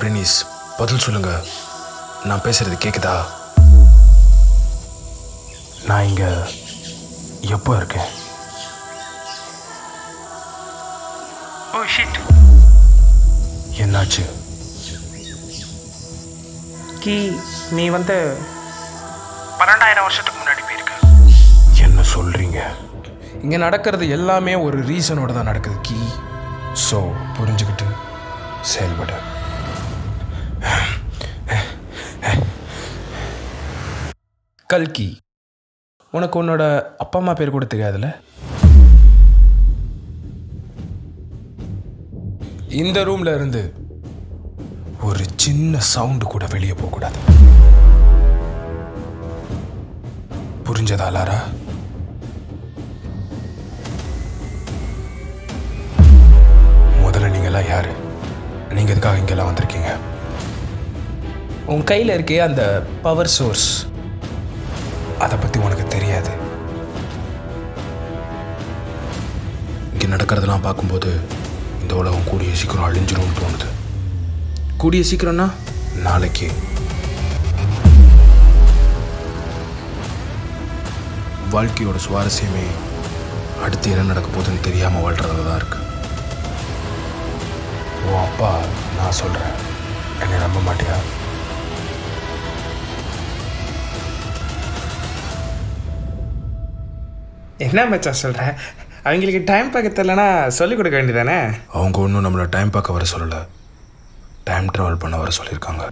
பிரினிஸ் பதில் சொல்லுங்க. நான் பேசுறது கேக்குதா? நான் இங்க எப்போ இருக்கேன்? ஓ ஷிட் என்னாச்சு? கி நீ வந்து பன்னெண்டாயிரம் வருஷத்துக்கு முன்னாடி போயிருக்க. என்ன சொல்றீங்க? இங்க நடக்கிறது எல்லாமே ஒரு ரீசனோட தான் நடக்குது கீ. ஸோ புரிஞ்சுக்கிட்டு செயல்படு. கல்கி உனக்கு உன்னோட அப்பா அம்மா பேர் கூட தெரியாதுல்ல? இந்த ரூம்ல இருந்து ஒரு சின்ன சவுண்டு கூட வெளியே போகக்கூடாது. புரிஞ்சதா லாரா? நீங்கெல்லாம் யாரு? நீங்க எதுக்காக இங்கெல்லாம் வந்திருக்கீங்க? உன் கையில் இருக்கே அந்த பவர் சோர்ஸ் அதை பற்றி உனக்கு தெரியாது. இங்கே நடக்கிறதெல்லாம் பார்க்கும்போது இந்த உலகம் கூடிய சீக்கிரம் அழிஞ்சிரும்னு தோணுது. கூடிய சீக்கிரம்னா? நாளைக்கு. வாழ்க்கையோட சுவாரஸ்யமே அடுத்து என்ன நடக்க போகுதுன்னு தெரியாமல் வாழ்றதுல தான் இருக்கு. நான் சொல்கிறேன் என்னை நம்ப மாட்டியா? என்ன மச்சான் சொல்கிற அவங்களுக்கு டைம் பார்க்க தெரியலனா சொல்லிக் கொடுக்க வேண்டியதானே? அவங்க ஒன்றும் நம்மளை டைம் பார்க்க வர சொல்லலை. டைம் ட்ராவல் பண்ண வர சொல்லியிருக்காங்க.